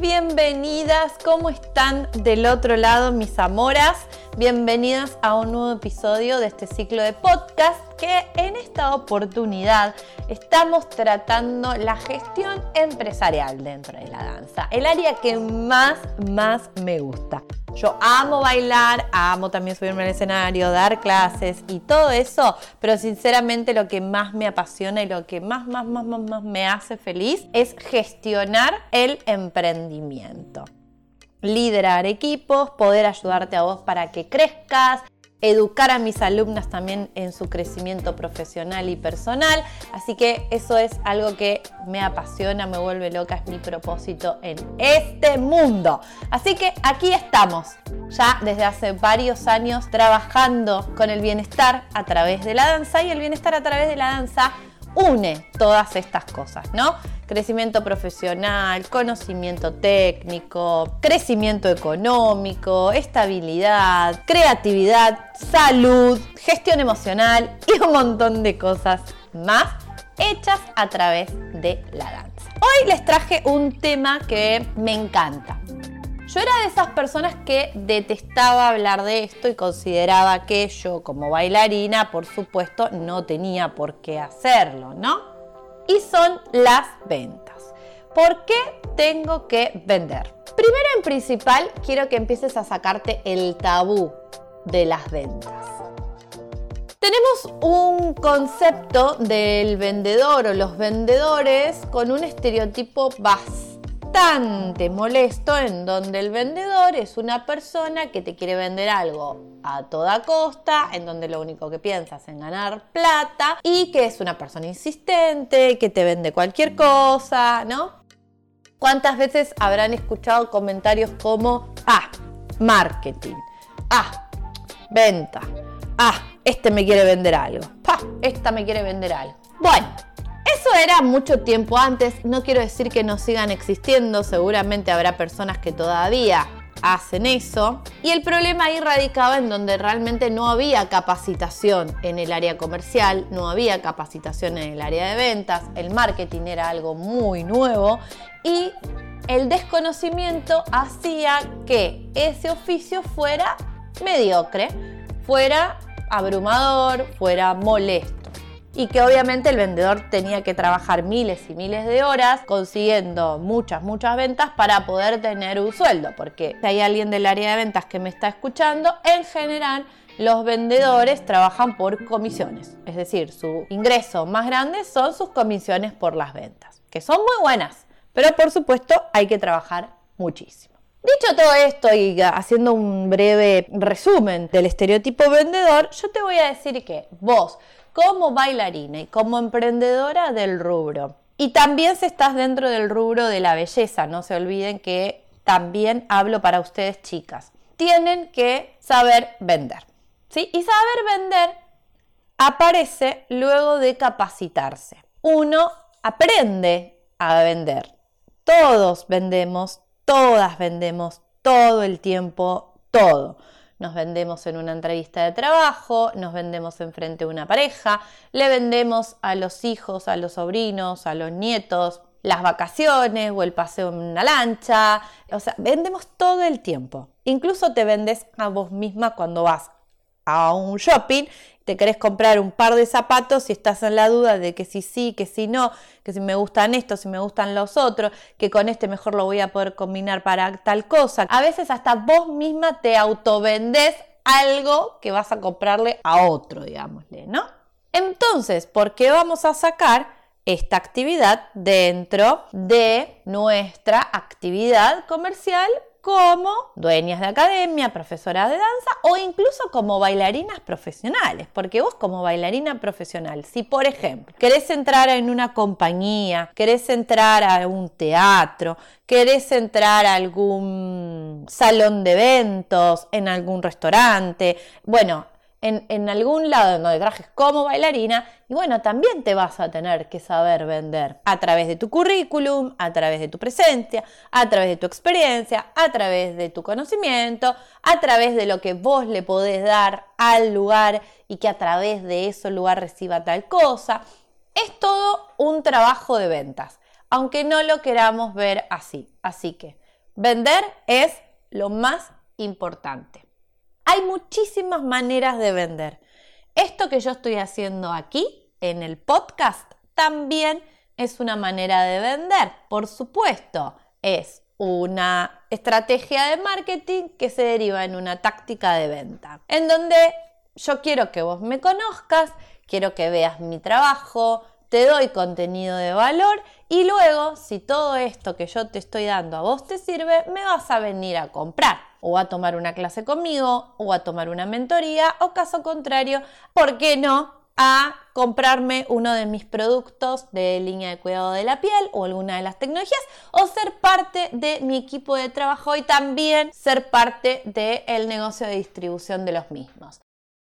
bienvenidas. ¿Cómo están del otro lado, mis amoras? Bienvenidas a un nuevo episodio de este ciclo de podcast que en esta oportunidad estamos tratando la gestión empresarial dentro de la danza, el área que más, más me gusta. Yo amo bailar, amo también subirme al escenario, dar clases y todo eso, pero sinceramente lo que más me apasiona y lo que más, más, más, más, más me hace feliz es gestionar el emprendimiento. Liderar equipos, poder ayudarte a vos para que crezcas, educar a mis alumnas también en su crecimiento profesional y personal. Así que eso es algo que me apasiona, me vuelve loca, es mi propósito en este mundo. Así que aquí estamos, ya desde hace varios años trabajando con el bienestar a través de la danza y el bienestar a través de la danza une todas estas cosas, ¿no? Crecimiento profesional, conocimiento técnico, crecimiento económico, estabilidad, creatividad, salud, gestión emocional y un montón de cosas más hechas a través de la danza. Hoy les traje un tema que me encanta. Yo era de esas personas que detestaba hablar de esto y consideraba que yo como bailarina, por supuesto, no tenía por qué hacerlo, ¿no? Y son las ventas. ¿Por qué tengo que vender? Primero en principal, quiero que empieces a sacarte el tabú de las ventas. Tenemos un concepto del vendedor o los vendedores con un estereotipo básico bastante molesto en donde el vendedor es una persona que te quiere vender algo a toda costa, en donde lo único que piensa es en ganar plata y que es una persona insistente, que te vende cualquier cosa, ¿no? ¿Cuántas veces habrán escuchado comentarios como, ah, marketing, ah, venta, ah, este me quiere vender algo, pa, esta me quiere vender algo? Bueno, eso era mucho tiempo antes, no quiero decir que no sigan existiendo, seguramente habrá personas que todavía hacen eso. Y el problema ahí radicaba en donde realmente no había capacitación en el área comercial, no había capacitación en el área de ventas, el marketing era algo muy nuevo y el desconocimiento hacía que ese oficio fuera mediocre, fuera abrumador, fuera molesto y que obviamente el vendedor tenía que trabajar miles y miles de horas consiguiendo muchas, muchas ventas para poder tener un sueldo, porque si hay alguien del área de ventas que me está escuchando, en general los vendedores trabajan por comisiones, es decir, su ingreso más grande son sus comisiones por las ventas, que son muy buenas, pero por supuesto hay que trabajar muchísimo. Dicho todo esto y haciendo un breve resumen del estereotipo vendedor, yo te voy a decir que vos como bailarina y como emprendedora del rubro. Y también si estás dentro del rubro de la belleza, no se olviden que también hablo para ustedes chicas. Tienen que saber vender. ¿sí? Y saber vender aparece luego de capacitarse. Uno aprende a vender. Todos vendemos, todas vendemos todo el tiempo, todo nos vendemos en una entrevista de trabajo, nos vendemos enfrente de una pareja, le vendemos a los hijos, a los sobrinos, a los nietos, las vacaciones o el paseo en una lancha, o sea, vendemos todo el tiempo. Incluso te vendes a vos misma cuando vas a un shopping, te querés comprar un par de zapatos y estás en la duda de que si sí, que si no, que si me gustan estos, si me gustan los otros, que con este mejor lo voy a poder combinar para tal cosa. A veces hasta vos misma te autovendés algo que vas a comprarle a otro, digámosle, ¿no? Entonces, ¿por qué vamos a sacar esta actividad dentro de nuestra actividad comercial como dueñas de academia, profesoras de danza o incluso como bailarinas profesionales. Porque vos como bailarina profesional, si por ejemplo querés entrar en una compañía, querés entrar a un teatro, querés entrar a algún salón de eventos, en algún restaurante, bueno, en, algún lado donde trajes como bailarina y bueno, también te vas a tener que saber vender a través de tu currículum, a través de tu presencia, a través de tu experiencia, a través de tu conocimiento, a través de lo que vos le podés dar al lugar y que a través de ese lugar reciba tal cosa. Es todo un trabajo de ventas, aunque no lo queramos ver así. Así que Vender es lo más importante. Hay muchísimas maneras de vender. Esto que yo estoy haciendo aquí en el podcast también es una manera de vender. Por supuesto, es una estrategia de marketing que se deriva en una táctica de venta, en donde yo quiero que vos me conozcas, quiero que veas mi trabajo, te doy contenido de valor y luego, si todo esto que yo te estoy dando a vos te sirve, me vas a venir a comprar o a tomar una clase conmigo o a tomar una mentoría o caso contrario, ¿por qué no? a comprarme uno de mis productos de línea de cuidado de la piel o alguna de las tecnologías o ser parte de mi equipo de trabajo y también ser parte del negocio de distribución de los mismos.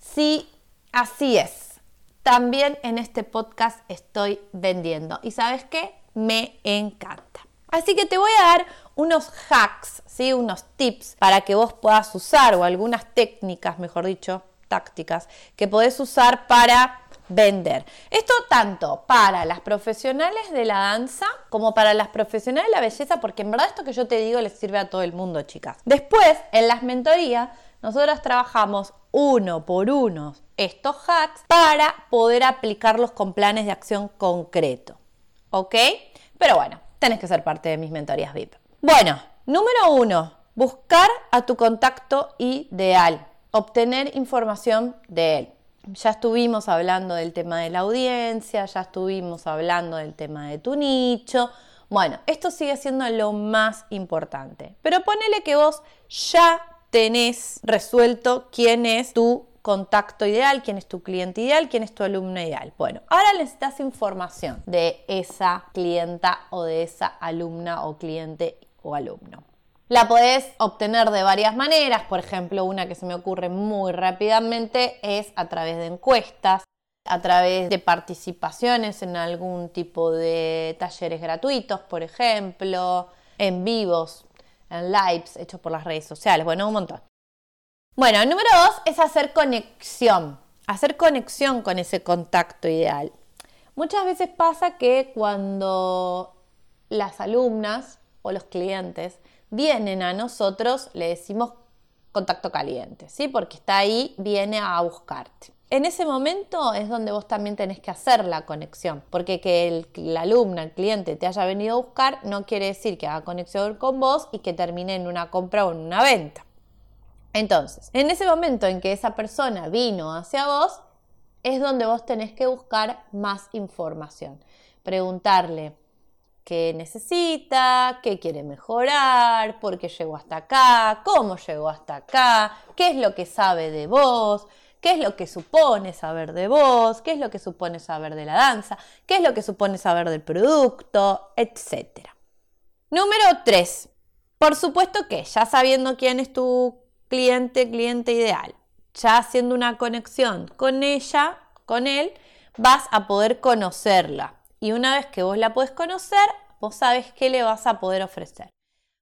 Sí, así es. También en este podcast estoy vendiendo y sabes qué? Me encanta. Así que te voy a dar unos hacks, ¿sí? unos tips para que vos puedas usar o algunas técnicas, mejor dicho, tácticas que podés usar para vender. Esto tanto para las profesionales de la danza como para las profesionales de la belleza, porque en verdad esto que yo te digo les sirve a todo el mundo, chicas. Después, en las mentorías, nosotros trabajamos uno por uno estos hacks para poder aplicarlos con planes de acción concreto. ¿Ok? Pero bueno, tenés que ser parte de mis mentorías VIP. Bueno, número uno, buscar a tu contacto ideal obtener información de él. Ya estuvimos hablando del tema de la audiencia, ya estuvimos hablando del tema de tu nicho. Bueno, esto sigue siendo lo más importante. Pero ponele que vos ya tenés resuelto quién es tu contacto ideal, quién es tu cliente ideal, quién es tu alumno ideal. Bueno, ahora necesitas información de esa clienta o de esa alumna o cliente alumno. La podés obtener de varias maneras, por ejemplo, una que se me ocurre muy rápidamente es a través de encuestas, a través de participaciones en algún tipo de talleres gratuitos, por ejemplo, en vivos, en lives hechos por las redes sociales, bueno, un montón. Bueno, el número dos es hacer conexión, hacer conexión con ese contacto ideal. Muchas veces pasa que cuando las alumnas o los clientes vienen a nosotros, le decimos contacto caliente, ¿sí? Porque está ahí, viene a buscarte. En ese momento es donde vos también tenés que hacer la conexión, porque que el, la alumna, el cliente te haya venido a buscar no quiere decir que haga conexión con vos y que termine en una compra o en una venta. Entonces, en ese momento en que esa persona vino hacia vos, es donde vos tenés que buscar más información. Preguntarle, qué necesita, qué quiere mejorar, por qué llegó hasta acá, cómo llegó hasta acá, qué es lo que sabe de vos, qué es lo que supone saber de vos, qué es lo que supone saber de la danza, qué es lo que supone saber del producto, etc. Número 3. Por supuesto que ya sabiendo quién es tu cliente, cliente ideal, ya haciendo una conexión con ella, con él, vas a poder conocerla y una vez que vos la podés conocer, vos sabes qué le vas a poder ofrecer.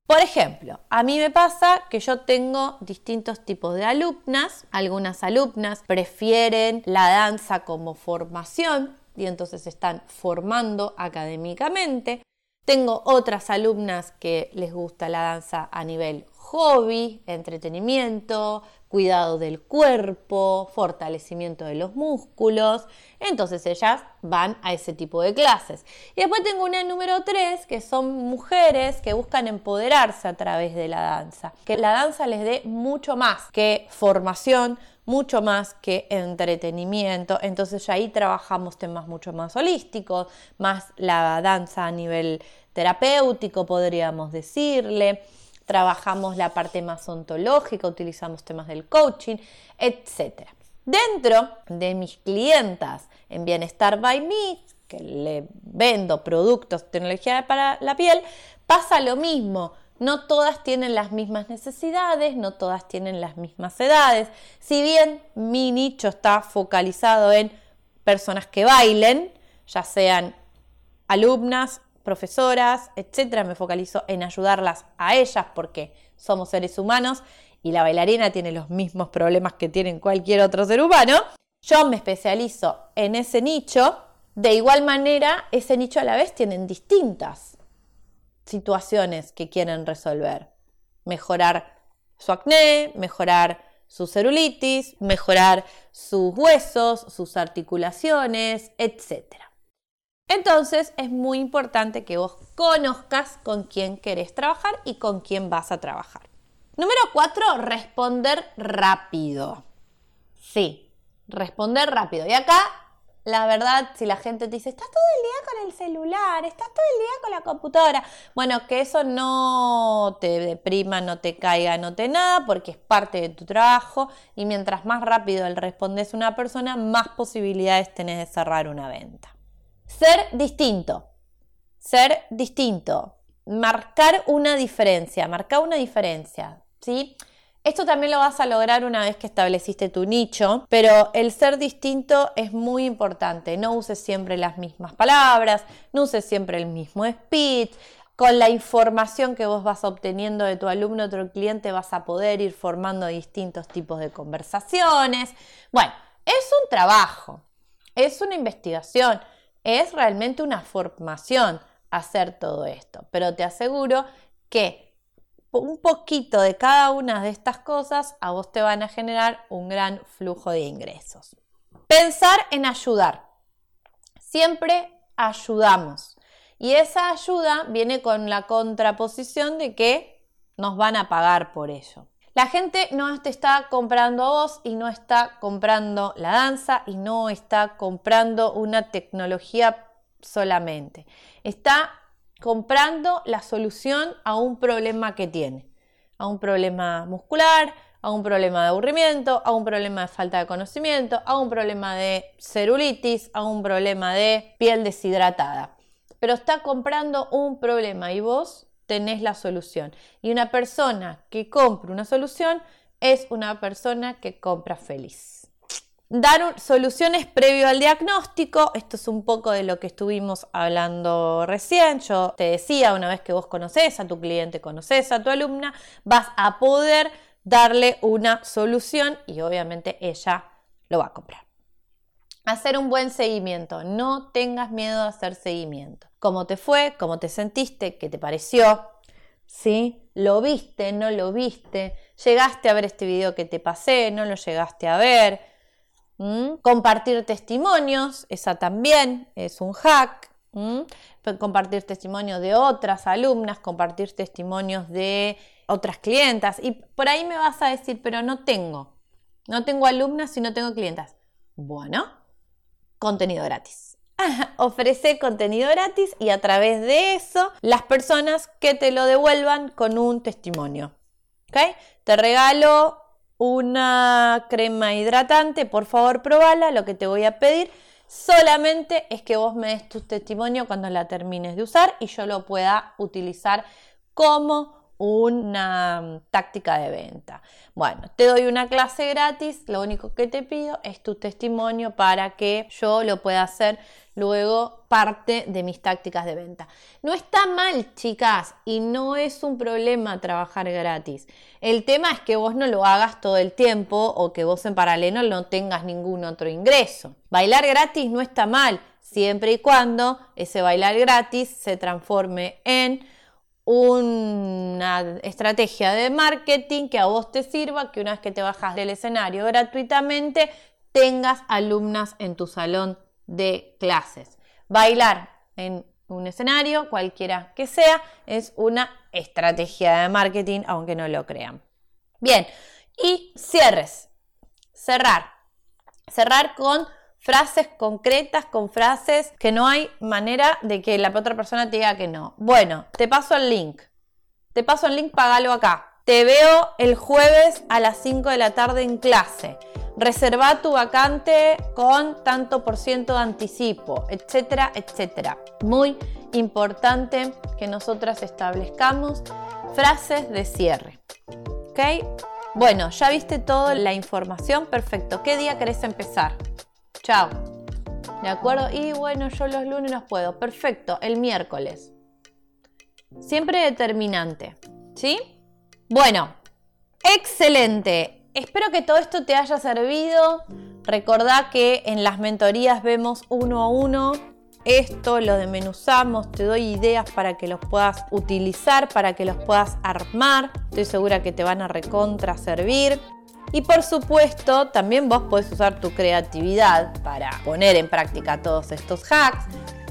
Por ejemplo, a mí me pasa que yo tengo distintos tipos de alumnas. Algunas alumnas prefieren la danza como formación y entonces están formando académicamente. Tengo otras alumnas que les gusta la danza a nivel hobby, entretenimiento, cuidado del cuerpo, fortalecimiento de los músculos. Entonces ellas van a ese tipo de clases. Y después tengo una número 3, que son mujeres que buscan empoderarse a través de la danza. Que la danza les dé mucho más que formación, mucho más que entretenimiento. Entonces ya ahí trabajamos temas mucho más holísticos, más la danza a nivel terapéutico, podríamos decirle trabajamos la parte más ontológica, utilizamos temas del coaching, etc. Dentro de mis clientas en Bienestar by Me, que le vendo productos, tecnología para la piel, pasa lo mismo. No todas tienen las mismas necesidades, no todas tienen las mismas edades. Si bien mi nicho está focalizado en personas que bailen, ya sean alumnas profesoras, etcétera, me focalizo en ayudarlas a ellas porque somos seres humanos y la bailarina tiene los mismos problemas que tienen cualquier otro ser humano. Yo me especializo en ese nicho, de igual manera ese nicho a la vez tienen distintas situaciones que quieren resolver. Mejorar su acné, mejorar su celulitis, mejorar sus huesos, sus articulaciones, etc. Entonces es muy importante que vos conozcas con quién querés trabajar y con quién vas a trabajar. Número 4, responder rápido. Sí, responder rápido. Y acá la verdad, si la gente te dice, estás todo el día con el celular, estás todo el día con la computadora, bueno, que eso no te deprima, no te caiga, no te nada, porque es parte de tu trabajo y mientras más rápido el respondes una persona, más posibilidades tenés de cerrar una venta. Ser distinto, ser distinto, marcar una diferencia, marcar una diferencia, ¿sí? Esto también lo vas a lograr una vez que estableciste tu nicho, pero el ser distinto es muy importante. No uses siempre las mismas palabras, no uses siempre el mismo speech. Con la información que vos vas obteniendo de tu alumno o tu cliente vas a poder ir formando distintos tipos de conversaciones. Bueno, es un trabajo, es una investigación, es realmente una formación hacer todo esto, pero te aseguro que un poquito de cada una de estas cosas a vos te van a generar un gran flujo de ingresos. Pensar en ayudar. Siempre ayudamos. Y esa ayuda viene con la contraposición de que nos van a pagar por ello. La gente no te está comprando a vos y no está comprando la danza y no está comprando una tecnología solamente. Está comprando la solución a un problema que tiene, a un problema muscular, a un problema de aburrimiento, a un problema de falta de conocimiento, a un problema de celulitis, a un problema de piel deshidratada. Pero está comprando un problema y vos tenés la solución. Y una persona que compra una solución es una persona que compra feliz. Dar soluciones previo al diagnóstico, esto es un poco de lo que estuvimos hablando recién. Yo te decía, una vez que vos conoces a tu cliente, conoces a tu alumna, vas a poder darle una solución y obviamente ella lo va a comprar. Hacer un buen seguimiento, no tengas miedo a hacer seguimiento. ¿Cómo te fue? ¿Cómo te sentiste? ¿Qué te pareció? ¿Sí? ¿Lo viste? ¿No lo viste? ¿Llegaste a ver este video que te pasé? ¿No lo llegaste a ver? ¿Mm? Compartir testimonios, esa también es un hack. Compartir testimonios de otras alumnas, compartir testimonios de otras clientas. Y por ahí me vas a decir, pero no tengo. No tengo alumnas y no tengo clientas. Bueno, contenido gratis. Ofrece contenido gratis y a través de eso las personas que te lo devuelvan con un testimonio. ¿Ok? Te regalo una crema hidratante, por favor probala, lo que te voy a pedir solamente es que vos me des tu testimonio cuando la termines de usar y yo lo pueda utilizar como una táctica de venta. Bueno, te doy una clase gratis, lo único que te pido es tu testimonio para que yo lo pueda hacer luego parte de mis tácticas de venta. No está mal, chicas, y no es un problema trabajar gratis. El tema es que vos no lo hagas todo el tiempo o que vos en paralelo no tengas ningún otro ingreso. Bailar gratis no está mal, siempre y cuando ese bailar gratis se transforme en una estrategia de marketing que a vos te sirva, que una vez que te bajas del escenario gratuitamente, tengas alumnas en tu salón de clases. Bailar en un escenario, cualquiera que sea, es una estrategia de marketing, aunque no lo crean. Bien, y cierres. Cerrar. Cerrar con frases concretas, con frases que no hay manera de que la otra persona te diga que no. Bueno, te paso el link. Te paso el link, pagalo acá. Te veo el jueves a las 5 de la tarde en clase. Reserva tu vacante con tanto por ciento de anticipo, etcétera, etcétera. Muy importante que nosotras establezcamos frases de cierre. ¿Ok? Bueno, ya viste toda la información, perfecto. ¿Qué día querés empezar? Chao. ¿De acuerdo? Y bueno, yo los lunes no puedo. Perfecto, el miércoles. Siempre determinante. ¿Sí? Bueno, excelente. Espero que todo esto te haya servido. Recordá que en las mentorías vemos uno a uno esto, lo desmenuzamos, te doy ideas para que los puedas utilizar, para que los puedas armar. Estoy segura que te van a recontra servir. Y por supuesto, también vos podés usar tu creatividad para poner en práctica todos estos hacks.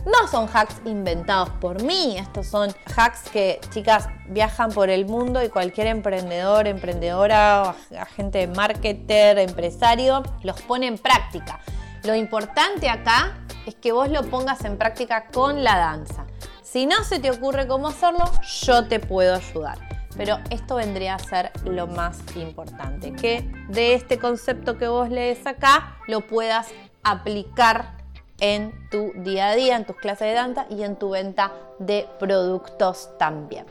No son hacks inventados por mí, estos son hacks que chicas viajan por el mundo y cualquier emprendedor, emprendedora, agente de marketer, empresario, los pone en práctica. Lo importante acá es que vos lo pongas en práctica con la danza. Si no se te ocurre cómo hacerlo, yo te puedo ayudar. Pero esto vendría a ser lo más importante, que de este concepto que vos lees acá lo puedas aplicar en tu día a día, en tus clases de danza y en tu venta de productos también.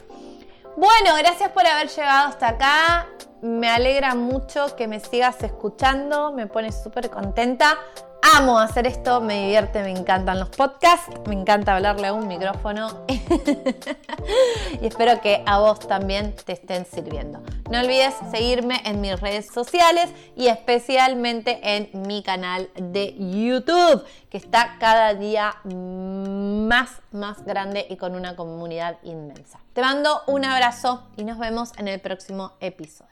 Bueno, gracias por haber llegado hasta acá. Me alegra mucho que me sigas escuchando, me pone súper contenta. Amo hacer esto, me divierte, me encantan los podcasts, me encanta hablarle a un micrófono y espero que a vos también te estén sirviendo. No olvides seguirme en mis redes sociales y especialmente en mi canal de YouTube, que está cada día más, más grande y con una comunidad inmensa. Te mando un abrazo y nos vemos en el próximo episodio.